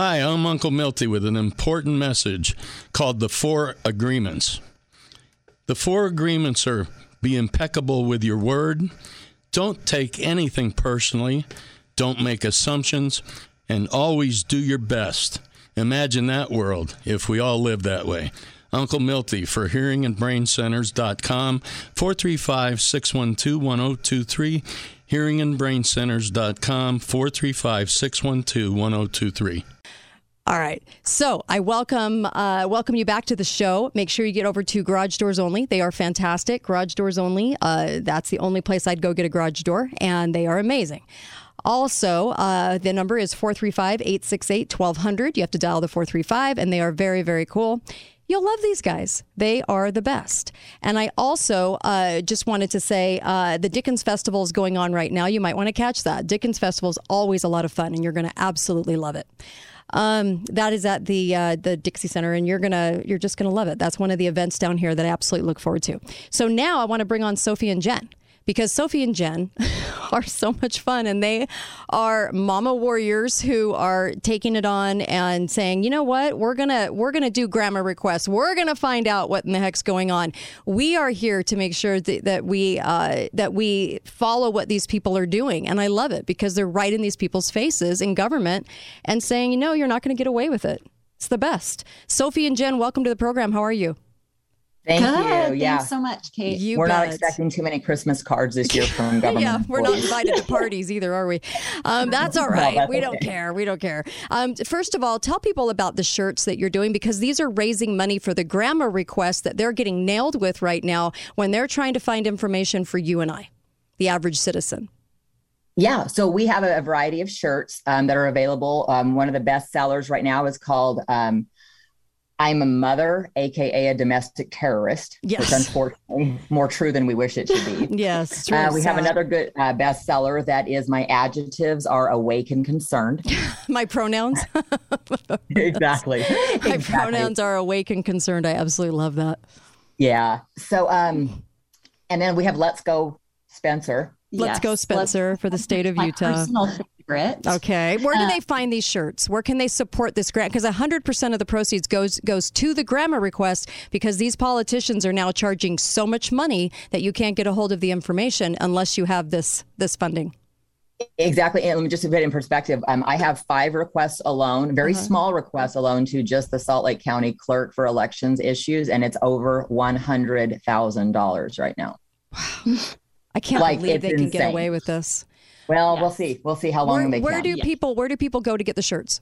Hi, I'm Uncle Milty with an important message called the Four Agreements. The Four Agreements are be impeccable with your word, don't take anything personally, don't make assumptions, and always do your best. Imagine that world if we all lived that way. Uncle Milty for hearingandbraincenters.com, 435 612 1023, hearingandbraincenters.com, 435 612 1023. All right. So I welcome uh, welcome you back to the show. Make sure you get over to Garage Doors Only. They are fantastic. Garage Doors Only. Uh, that's the only place I'd go get a garage door, and they are amazing. Also, uh, the number is 435 868 1200. You have to dial the 435, and they are very, very cool. You'll love these guys. They are the best. And I also uh, just wanted to say uh, the Dickens Festival is going on right now. You might want to catch that. Dickens Festival is always a lot of fun, and you're going to absolutely love it. Um, that is at the uh, the Dixie Center, and you're gonna you're just gonna love it. That's one of the events down here that I absolutely look forward to. So now I want to bring on Sophie and Jen because Sophie and Jen are so much fun and they are mama warriors who are taking it on and saying, "You know what? We're going to we're going to do GRAMA requests. We're going to find out what in the heck's going on. We are here to make sure that, that we uh, that we follow what these people are doing." And I love it because they're right in these people's faces in government and saying, "You know, you're not going to get away with it." It's the best. Sophie and Jen, welcome to the program. How are you? Thank Good. you. Yeah. Thanks so much, Kate. You We're not expecting too many Christmas cards this year from government. yeah, we're not employees. invited to parties either, are we? Um, that's all No, that's we don't care. We don't care. Um, first of all, tell people about the shirts that you're doing because these are raising money for the GRAMA request that they're getting nailed with right now when they're trying to find information for you and I, the average citizen. Yeah, so we have a, a variety of shirts um, that are available. Um, one of the best sellers right now is called um, "I'm a Mother," aka a domestic terrorist. Yes. which unfortunately more true than we wish it should be. Yes, it's Uh, really we have another good uh, bestseller that is "My adjectives are awake and concerned." My pronouns. exactly. My Exactly. pronouns are awake and concerned. I absolutely love that. Yeah. So, um, and then we have "Let's Go Spencer." Let's Yes. go, Spencer, for the state of My Utah. personal favorite. Okay. Where do Uh, they find these shirts? Where can they support this grant? Because 100% of the proceeds goes goes to the GRAMA request because these politicians are now charging so much money that you can't get a hold of the information unless you have this this funding. Exactly. And let me just put it in perspective. Um, I have five requests alone, very Uh-huh. small requests alone to just the Salt Lake County clerk for elections issues, and it's over one hundred thousand dollars right now. Wow. I can't Like, believe they can get away with this. Well, we'll see. We'll see how long Where, they where can. do Yeah. people where do people go to get the shirts?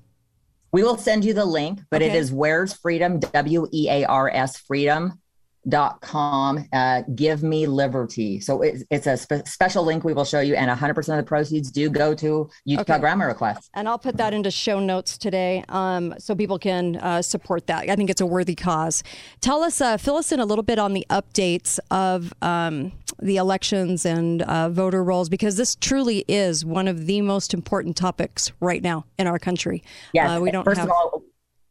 we will send you the link, but it Okay. is where's freedom, W E A R S freedom dot com uh give me liberty so it's, it's a spe- special link we will show you and 100% of the proceeds do go to utah Okay. GRAMA requests And I'll put that into show notes today um, so people can uh, support that. I think it's a worthy cause. Tell us, uh, fill us in a little bit on the updates of um, the elections and uh, voter rolls because this truly is one of the most important topics right now in our country. yes Uh, we don't first have of all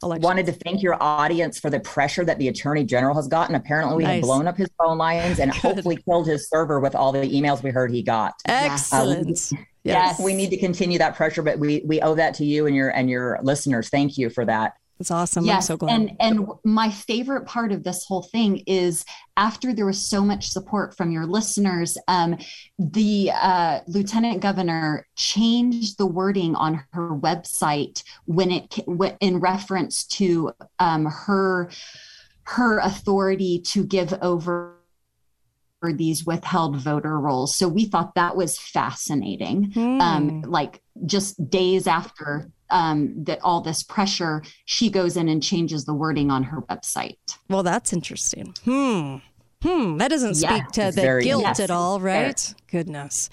elections. wanted to thank your audience for the pressure that the attorney general has gotten. Apparently, we Nice. have blown up his phone lines and hopefully killed his server with all the emails we heard he got. Excellent. Uh, yes. We need to continue that pressure, but we we owe that to you and your and your listeners. Thank you for that. It's awesome. I'm yes, so glad. and and my favorite part of this whole thing is after there was so much support from your listeners, um, the uh, lieutenant governor changed the wording on her website when it in reference to um, her her authority to give over these withheld voter rolls. So we thought that was fascinating Hmm. um, like just days after um, that all this pressure, she goes in and changes the wording on her website. well, that's interesting. Hmm. Hmm. That doesn't Yeah, speak to the guilt Yes, at all, right? Goodness.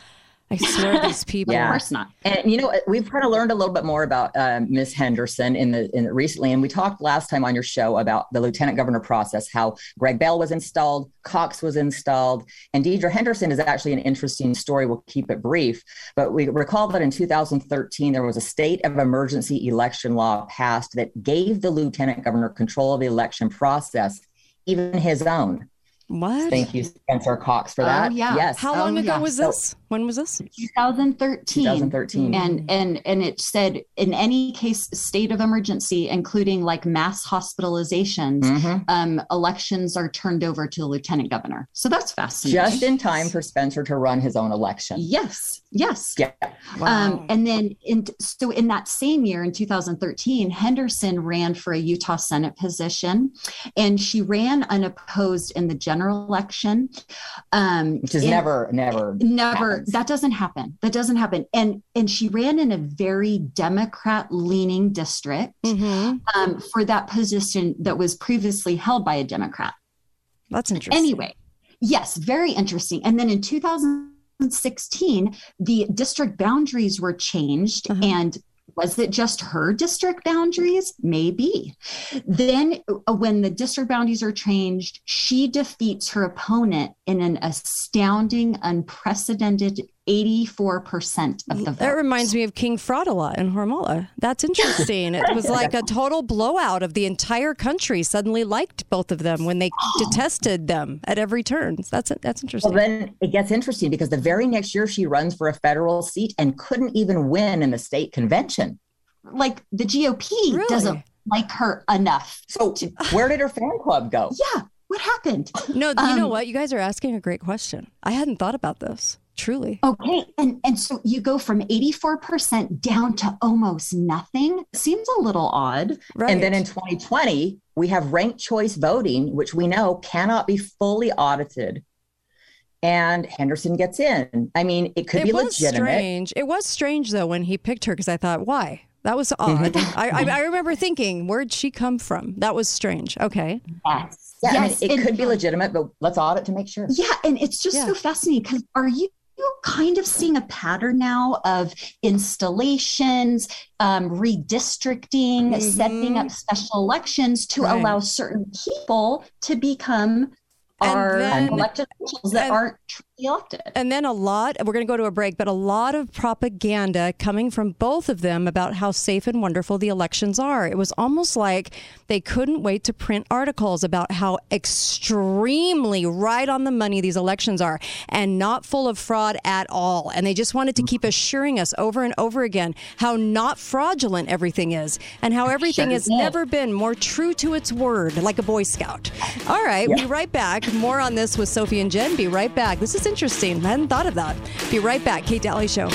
I swear these people. Yeah. Of course not. And you know, we've kind of learned a little bit more about um, Miss Henderson in the in the, recently, and we talked last time on your show about the lieutenant governor process, how Greg Bell was installed, Cox was installed, and Deidre Henderson is actually an interesting story. We'll keep it brief, but we recall that in 2013 there was a state of emergency election law passed that gave the lieutenant governor control of the election process, even his own. What? Thank you, Spencer Cox, for that. Oh, yeah. Yes. How long Oh, ago yeah. was So- this? when was this? 2013 2013. and and and it said in any case state of emergency including like mass hospitalizations Mhm. um, elections are turned over to the lieutenant governor so that's fascinating Just in time for Spencer to run his own election. yes yes Yeah. Um, and then in so in that same year in 2013, Henderson ran for a Utah Senate position, and she ran unopposed in the general election. Um, Which is and- never, never, never happens. that doesn't happen. That doesn't happen. And and she ran in a very Democrat leaning district Mhm. um, for that position that was previously held by a Democrat. That's interesting. Anyway, yes, very interesting. And then in 2016, the district boundaries were changed. Uh-huh. And was it just her district boundaries? Maybe. Then, uh, when the district boundaries are changed, she defeats her opponent in an astounding, unprecedented 84% of the vote. That reminds me of King Fraudula in Hormala. That's interesting. it was like a total blowout of the entire country suddenly liked both of them when they detested them at every turn. That's that's interesting. Well, then it gets interesting because the very next year she runs for a federal seat and couldn't even win in the state convention. Like the GOP Really? doesn't like her enough. So where did her fan club go? Yeah. What happened? no, you know um, what? You guys are asking a great question. I hadn't thought about this. Truly. Okay, and and so you go from 84% down to almost nothing. Seems a little odd. Right. And then in 2020, we have ranked choice voting, which we know cannot be fully audited. And Henderson gets in. I mean, it could it be was legitimate. strange. It was strange though when he picked her because I thought, why? That was odd. Mm-hmm. I, I, I remember thinking, where'd she come from? That was strange. Okay. Yes. Yeah, yes. I mean, it and- could be legitimate, but let's audit to make sure. Yeah, and it's just Yeah. so fascinating because are you kind of seeing a pattern now of installations, um, redistricting, Mhm. setting up special elections to Right. allow certain people to become And our then- elected officials that and- aren't truly elected. And then a lot, we're going to go to a break, but a lot of propaganda coming from both of them about how safe and wonderful the elections are. It was almost like they couldn't wait to print articles about how extremely right on the money these elections are and not full of fraud at all. And they just wanted to keep mm-hmm. assuring us over and over again how not fraudulent everything is and how everything Sure has did. never been more true to its word, like a Boy Scout. All right, be right back. More on this with Sophie and Jen. Be right back. This is interesting. I hadn't thought of that. Be right back. Kate Dalley Show.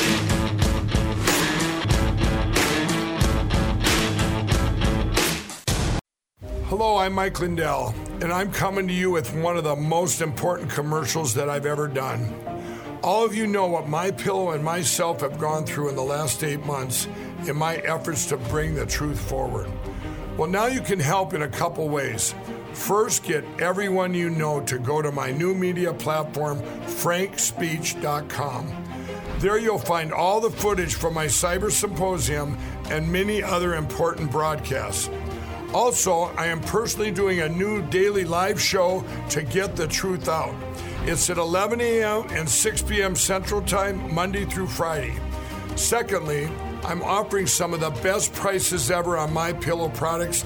Hello, I'm Mike Lindell, and I'm coming to you with one of the most important commercials that I've ever done. All of you know what my pillow and myself have gone through in the last eight months in my efforts to bring the truth forward. Well, now you can help in a couple ways. First, get everyone you know to go to my new media platform, frankspeech.com. There you'll find all the footage from my cyber symposium and many other important broadcasts. Also, I am personally doing a new daily live show to get the truth out. It's at 11 a.m. and 6 p.m. Central Time, Monday through Friday. Secondly, I'm offering some of the best prices ever on my pillow products,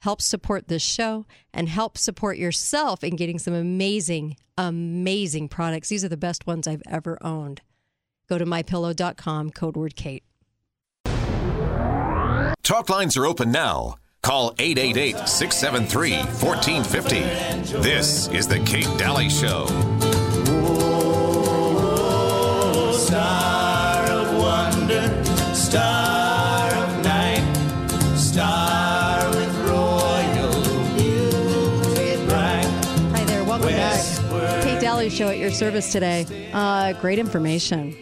help support this show, and help support yourself in getting some amazing, amazing products. These are the best ones I've ever owned. Go to mypillow.com, code word Kate. Talk lines are open now. Call 888 673 1450. This is The Kate Dalley Show. Star of wonder, star Dalley Show at your service today. Uh, great information.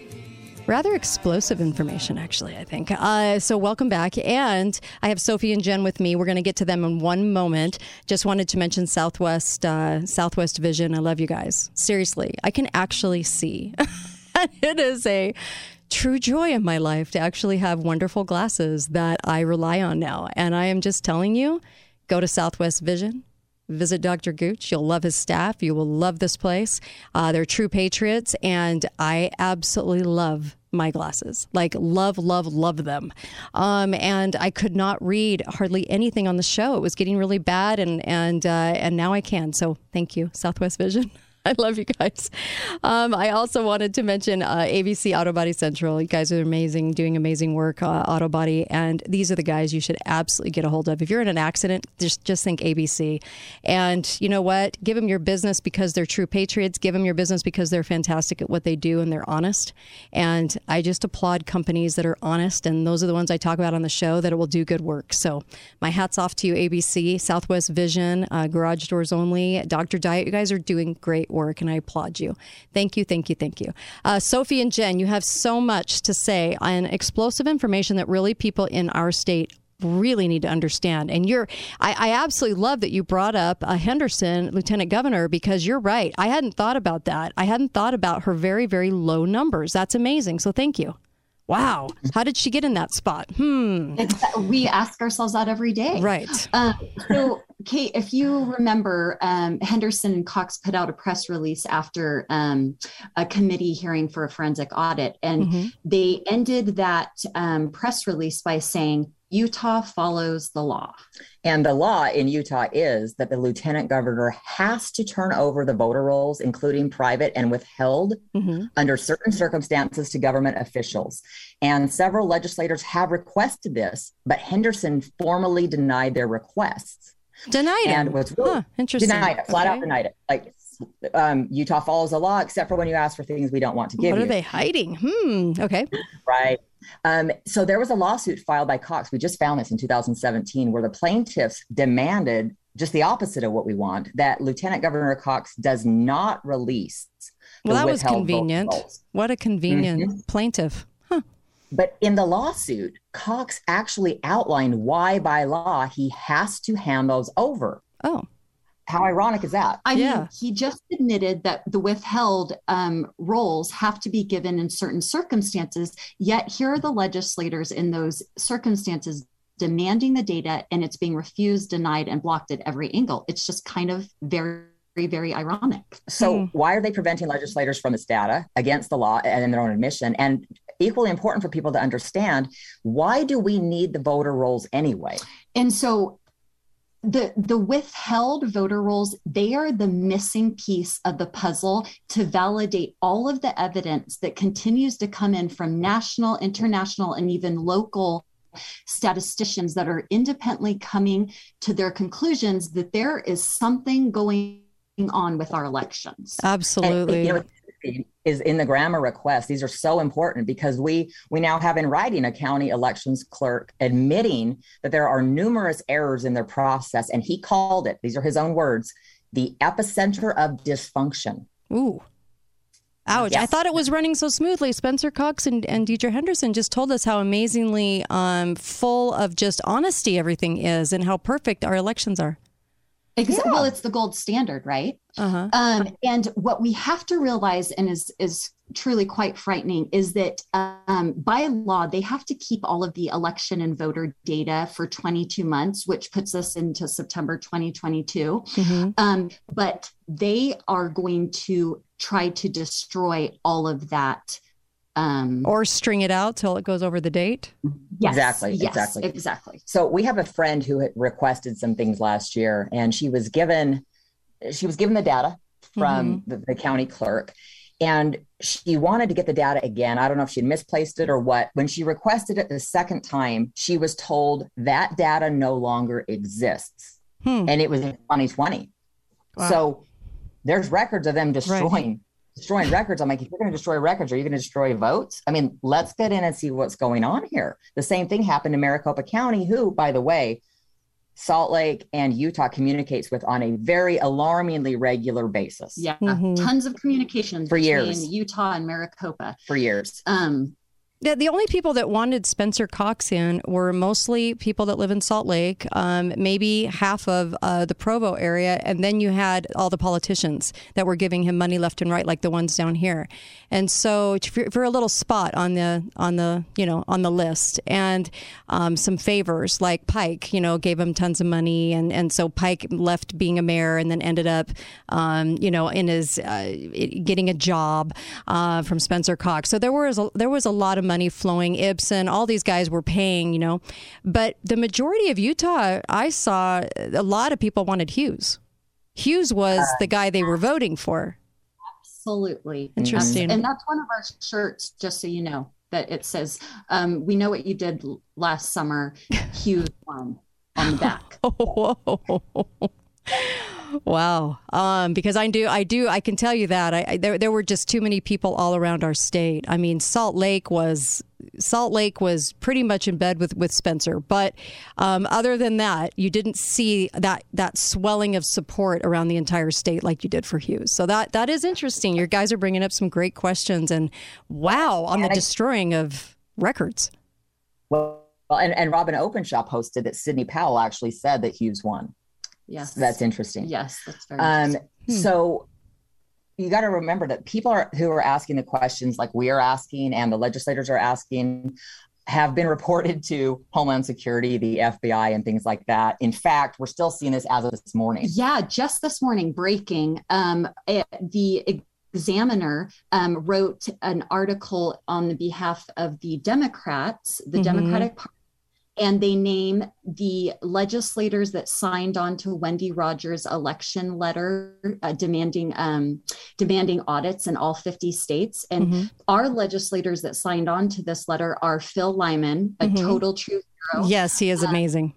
Rather explosive information, actually, I think. Uh, so, welcome back. And I have Sophie and Jen with me. We're going to get to them in one moment. Just wanted to mention Southwest uh, Southwest Vision. I love you guys. Seriously, I can actually see. it is a true joy in my life to actually have wonderful glasses that I rely on now. And I am just telling you go to Southwest Vision. Visit Dr. Gooch. You'll love his staff. You will love this place. Uh, they're true patriots, and I absolutely love my glasses. Like, love, love, love them. Um, and I could not read hardly anything on the show. It was getting really bad, and and uh, and now I can. So, thank you, Southwest Vision. I love you guys. Um, I also wanted to mention uh, ABC Auto Body Central. You guys are amazing, doing amazing work, uh, Auto Body, and these are the guys you should absolutely get a hold of. If you're in an accident, just just think ABC. And you know what? Give them your business because they're true patriots. Give them your business because they're fantastic at what they do and they're honest. And I just applaud companies that are honest, and those are the ones I talk about on the show that will do good work. So my hats off to you, ABC, Southwest Vision, uh, Garage Doors Only, Dr. Diet. You guys are doing great work, and I applaud you. Thank you, thank you, thank you. Uh, Sophie and Jen, you have so much to say on explosive information that really people in our state really need to understand. And you're, I, I absolutely love that you brought up uh, Henderson, Lieutenant Governor, because you're right. I hadn't thought about that. I hadn't thought about her very, very low numbers. That's amazing. So thank you. Wow. How did she get in that spot? Hmm. It's, we ask ourselves that every day. Right. Uh, so, Kate, if you remember, um, Henderson and Cox put out a press release after um, a committee hearing for a forensic audit, and Mm-hmm. they ended that um, press release by saying Utah follows the law. And the law in Utah is that the lieutenant governor has to turn over the voter rolls, including private and withheld, hmm under certain circumstances to government officials. And several legislators have requested this, but Henderson formally denied their requests Denied it. and was really Huh, interesting. denied it, flat out Okay. denied it. Like um, Utah follows the law, except for when you ask for things we don't want to give you. What you. are they hiding? Hmm. Okay. Right. Um, so there was a lawsuit filed by Cox. We just found this in 2017, where the plaintiffs demanded just the opposite of what we want that Lieutenant Governor Cox does not release. the Well, that was convenient. What a convenient Mm-hmm. plaintiff. Huh. But in the lawsuit, Cox actually outlined why, by law, he has to hand those over. Oh. How ironic is that? I Yeah. mean, he just admitted that the withheld um, roles have to be given in certain circumstances, yet here are the legislators in those circumstances demanding the data and it's being refused, denied, and blocked at every angle. It's just kind of very, very ironic. So, why are they preventing legislators from this data against the law and in their own admission? And equally important for people to understand why do we need the voter rolls anyway? And so the the withheld voter rolls they are the missing piece of the puzzle to validate all of the evidence that continues to come in from national international and even local statisticians that are independently coming to their conclusions that there is something going on with our elections And, Absolutely. you know, is in the GRAMA request. These are so important because we we now have in writing a county elections clerk admitting that there are numerous errors in their process, and he called it. These are his own words: the epicenter of dysfunction. Ooh. Ouch. I thought it was running so smoothly. Spencer Cox and, and Deidre Henderson just told us how amazingly um, full of just honesty everything is and how perfect our elections are. Exa- Well, it's the gold standard, right? Uh-huh. Um, and what we have to realize, and is is truly quite frightening, is that um, by law they have to keep all of the election and voter data for 22 months, which puts us into September 2022. Mhm. Um, but they are going to try to destroy all of that. Um, Or string it out till it goes over the date. yes, Exactly, yes, exactly. exactly. So we have a friend who had requested some things last year, and she was given she was given the data from the, the county clerk, and she wanted to get the data again. I don't know if she'd misplaced it or what. When she requested it the second time, she was told that data no longer exists, Hmm. and it was in 2020. Wow. So there's records of them destroying. Destroying records. I'm like, if you're going to destroy records, are you going to destroy votes? I mean, let's get in and see what's going on here. The same thing happened in Maricopa County, who, by the way, Salt Lake and Utah communicates with on a very alarmingly regular basis Yeah, Mhm. tons of communications For between years. Utah and Maricopa. for years. Um, The, the only people that wanted Spencer Cox in were mostly people that live in Salt Lake, um, maybe half of uh, the Provo area, and then you had all the politicians that were giving him money left and right, like the ones down here. And so, for, for a little spot on the on the you know on the list, and um, some favors like Pike, you know, gave him tons of money, and and so Pike left being a mayor and then ended up, um, you know, in his uh, getting a job uh, from Spencer Cox. So there was a, there was a lot of money flowing. Ipson, all these guys were paying, you know, but the majority of Utah, I saw a lot of people wanted Hughes. Hughes was the guy they were voting for. absolutely. Interesting. And that's one of our shirts, just so you know, that it says, um, we know what you did last summer, Hughes won on the back. Wow. Um, because I do, I do, I can tell you that I, I there, there were just too many people all around our state. I mean, Salt Lake was, Salt Lake was pretty much in bed with, with Spencer. But um, other than that, you didn't see that, that swelling of support around the entire state like you did for Hughes. So that, that is interesting. Your guys are bringing up some great questions and wow on the destroying of records. Well, and, and Robyn Openshaw posted that Sidney Powell actually said that Hughes won. Yes. That's interesting. Yes, that's very Um, interesting. So you got to remember that people are who are asking the questions like we are asking and the legislators are asking have been reported to Homeland Security, the FBI, and things like that. In fact, we're still seeing this as of this morning. Yeah, just this morning, breaking. Um, eh, the Examiner um, wrote an article on the behalf of the Democrats, the Mhm. Democratic Party, and they name the legislators that signed on to Wendy Rogers' election letter uh, demanding um, demanding audits in all 50 states. And Mhm. our legislators that signed on to this letter are Phil Lyman, a Mhm. total true hero. Yes, he is amazing.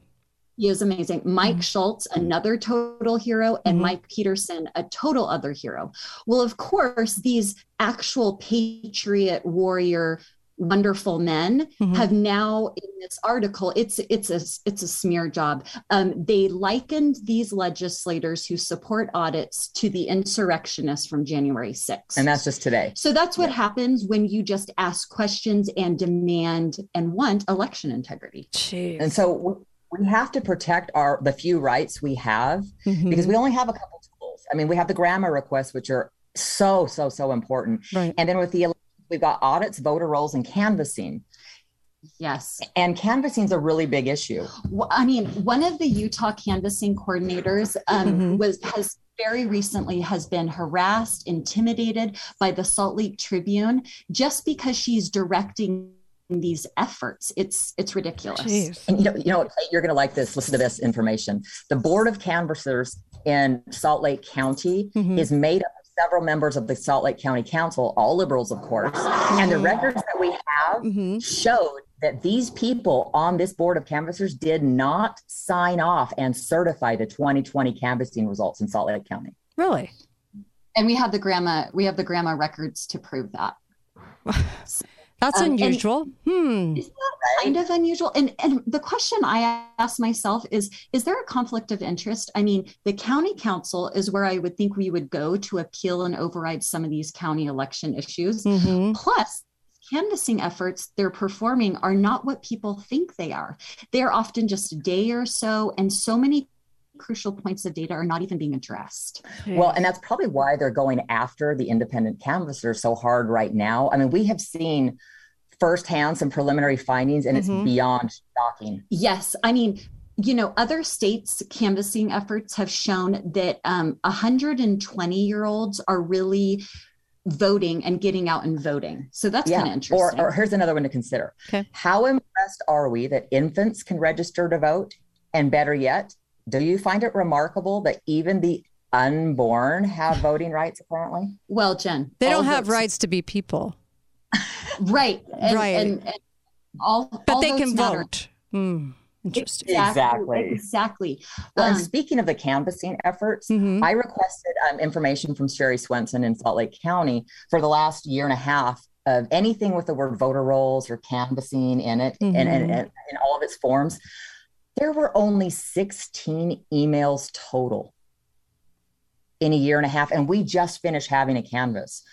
He is amazing. Mike Schultz, another total hero, and Mhm. Mike Petersen, a total other hero. Well, of course, these actual patriot warrior wonderful men Mhm. have now in this article it's it's a it's a smear job um, they likened these legislators who support audits to the insurrectionists from january 6th And that's just today. so that's what happens when you just ask questions and demand and want election integrity Jeez. And so we- we have to protect our the few rights we have Mhm. because we only have a couple tools. I mean, we have the GRAMA requests, which are so, so, so important. Right. And then with the we've got audits, voter rolls, and canvassing. yes And canvassing is a really big issue. Well, I mean, one of the Utah canvassing coordinators um, Mhm. was has very recently has been harassed, intimidated by the Salt Lake Tribune just because she's directing these efforts. It's it's ridiculous. And you know, you know, you're going to like this. Listen to this information. The board of canvassers in Salt Lake County Mhm. is made up of several members of the Salt Lake County Council, all liberals, of course. And the records that we have Mhm. showed that these people on this board of canvassers did not sign off and certify the 2020 canvassing results in Salt Lake County. Really? And we have the GRAMA we have the GRAMA records to prove that. That's Um, unusual. hmm. kind of unusual. And and the question i ask myself is is there a conflict of interest? I mean the county council is where i would think we would go to appeal and override some of these county election issues. Hmm plus canvassing efforts they're performing are not what people think they are. They're often just a day or so and so many crucial points of data are not even being addressed Well, and that's probably why they're going after the independent canvassers so hard right now. I mean, we have seen firsthand some preliminary findings, and Mhm. it's beyond shocking. Yes, I mean, you know, other states' canvassing efforts have shown that um, 120 year olds are really voting and getting out and voting. So that's kind of Or, interesting. or here's another one to consider. Okay. How impressed are we that infants can register to vote? And better yet, do you find it remarkable that even the unborn have voting rights apparently? well, Jen, They don't have votes- rights to be people, right? And, Right. And, and all, but all they can matter. vote. Hmm. Interesting. Exactly. Exactly. Well, and Um, speaking of the canvassing efforts, Mhm. I requested um, information from Sherrie Swensen in Salt Lake County for the last year and a half of anything with the word voter rolls or canvassing in it and, and, Mhm. and in all of its forms. There were only 16 emails total in a year and a half, and we just finished having a canvas.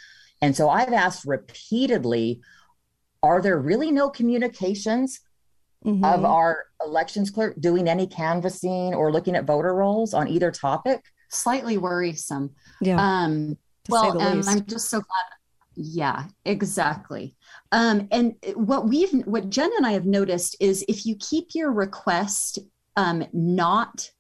And so I've asked repeatedly are there really no communications Mhm. of our elections clerk doing any canvassing or looking at voter rolls on either topic? Slightly worrisome. yeah. Um, well, the um. I'm just so glad. Yeah, exactly. Um, and what we've, what Jen and I have noticed is if you keep your request um, not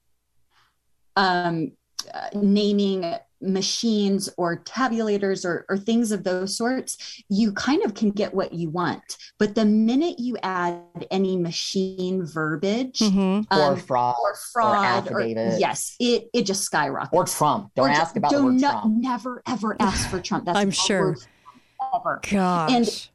um, uh, naming machines or tabulators or, or things of those sorts, you kind of can get what you want. But the minute you add any machine verbiage Mhm. or um, fraud or fraud, or, affidavit. yes, it it just skyrockets. or Trump. Don't Or ask about the do word not- Trump. Never ever ask for Trump. That's I'm the sure. Gosh.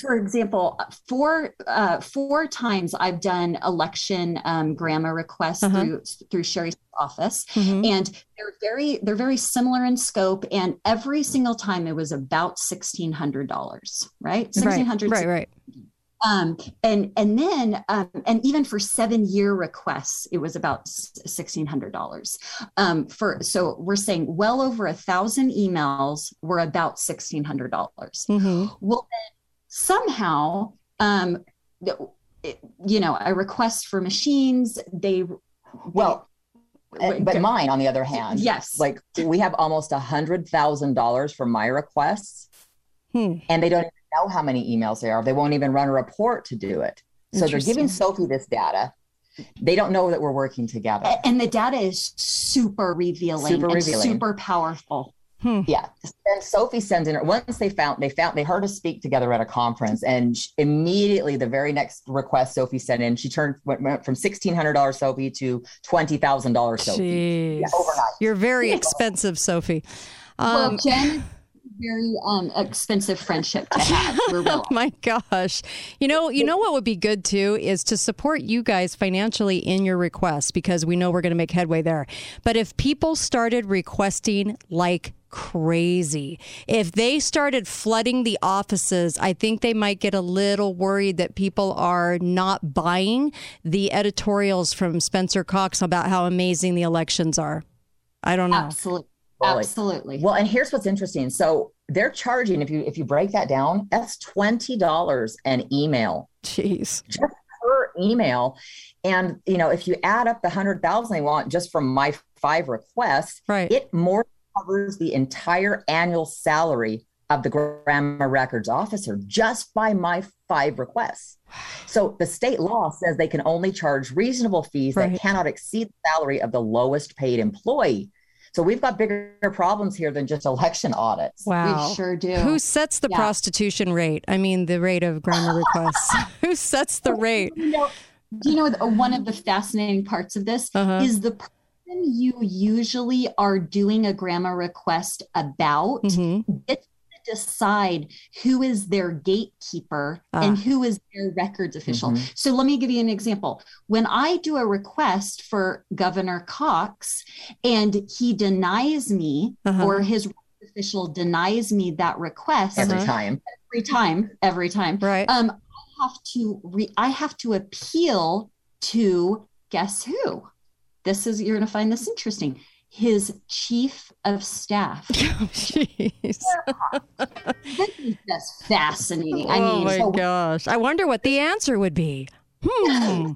For example, four uh, four times I've done election um, GRAMA requests Uh-huh. through through Sherry's office, Mhm. and they're very they're very similar in scope. And every single time it was about sixteen hundred dollars, right? Sixteen hundred, right, right, right. Um, and and then um, and even for seven year requests, it was about sixteen hundred dollars. Um, for so we're saying well over a thousand emails were about sixteen hundred dollars. Mhm. Well, then somehow, um, it- you know, a request for machines. They Well, Uh, but mine, on the other hand, Yes. like we have almost a hundred thousand dollars for my requests, Hmm. and they don't know how many emails there are. They won't even run a report to do it. So they're giving Sophie this data. They don't know that we're working together. and the data is super revealing, Super and revealing. super powerful. Yeah. And Sophie sends in her once they found they found they heard us speak together at a conference, and sh- immediately the very next request Sophie sent in, she turned went, went from sixteen hundred dollars Sophie to twenty thousand dollars Sophie. Yeah, overnight. You're very expensive, Sophie. well, Um, Jen, very um, expensive friendship to have. Oh my gosh. You know, you know what would be good too is to support you guys financially in your requests because we know we're going to make headway there. But if people started requesting like crazy, if they started flooding the offices, I think they might get a little worried that people are not buying the editorials from Spencer Cox about how amazing the elections are. I don't know. Absolutely. Absolutely. Well, and here's what's interesting. So they're charging if you if you break that down, that's twenty dollars an email Jeez. per email. And you know, if you add up the hundred thousand they want just from my five requests, Right. it more covers the entire annual salary of the GRAMA records officer just by my five requests. So the state law says they can only charge reasonable fees Right. that cannot exceed the salary of the lowest paid employee. So we've got bigger problems here than just election audits. Wow. We sure do. Who sets the Yeah. prostitution rate? I mean, the rate of GRAMA requests. Who sets the rate? you know, do you know one of the fascinating parts of this Uh-huh. is the person you usually are doing a GRAMA request about hmm gets decide who is their gatekeeper Ah. and who is their records official. Mhm. So let me give you an example. When I do a request for Governor Cox and he denies me Uh-huh. or his official denies me that request Every Uh-huh. time. every time, every time. Right. Um, I have to re- I have to appeal to guess who? This is you're going to find this interesting. His chief of staff. Oh, Jeez. this is just fascinating. I oh mean, my so gosh. I wonder what the answer would be. Hmm.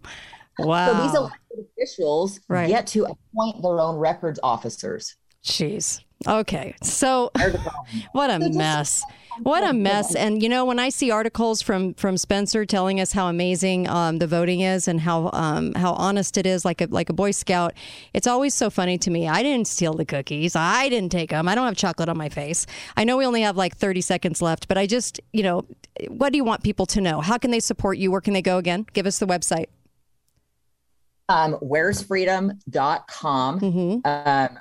Wow. So these elected officials Right. get to appoint their own records officers. Jeez. Okay. So There's the problem. what a mess. What a mess. And you know, when I see articles from from Spencer telling us how amazing um, the voting is and how um, how honest it is, like a like a Boy Scout, it's always so funny to me. I didn't steal the cookies. I didn't take them. I don't have chocolate on my face. I know we only have like 30 seconds left, but I just, you know, what do you want people to know? How can they support you? Where can they go again? Give us the website. Um, wearsfreedom.com hmm um,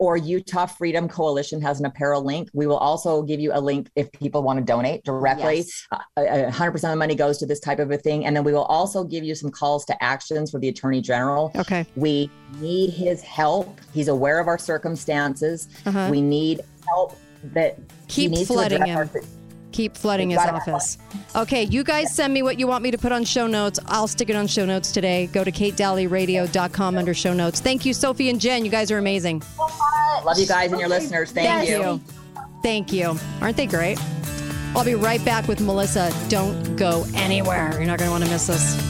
or Utah Freedom Coalition has an apparel link. We will also give you a link if people want to donate directly. Yes. Uh, uh, 100% of the money goes to this type of a thing. And then we will also give you some calls to actions for the Attorney General. Okay. We need his help. He's aware of our circumstances. Uh-huh. We need help that Keep flooding him. our- Keep keep flooding his office. Okay, you guys send me what you want me to put on show notes. I'll stick it on show notes today. Go to katedalleyradio.com under show notes. Thank you, Sophie and Jen. You guys are amazing. Love you guys and your listeners. Thank you. Thank you. Aren't they great? I'll be right back with Melissa. Don't go anywhere. You're not going to want to miss us.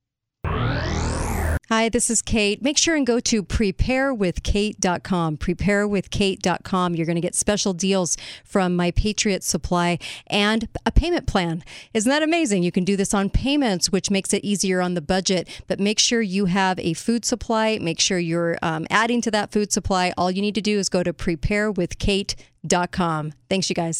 Hi, this is Kate. Make sure and go to preparewithkate.com. Preparewithkate.com. You're going to get special deals from My Patriot Supply and a payment plan. Isn't that amazing? You can do this on payments, which makes it easier on the budget. But make sure you have a food supply. Make sure you're um, adding to that food supply. All you need to do is go to preparewithkate.com. Thanks, you guys.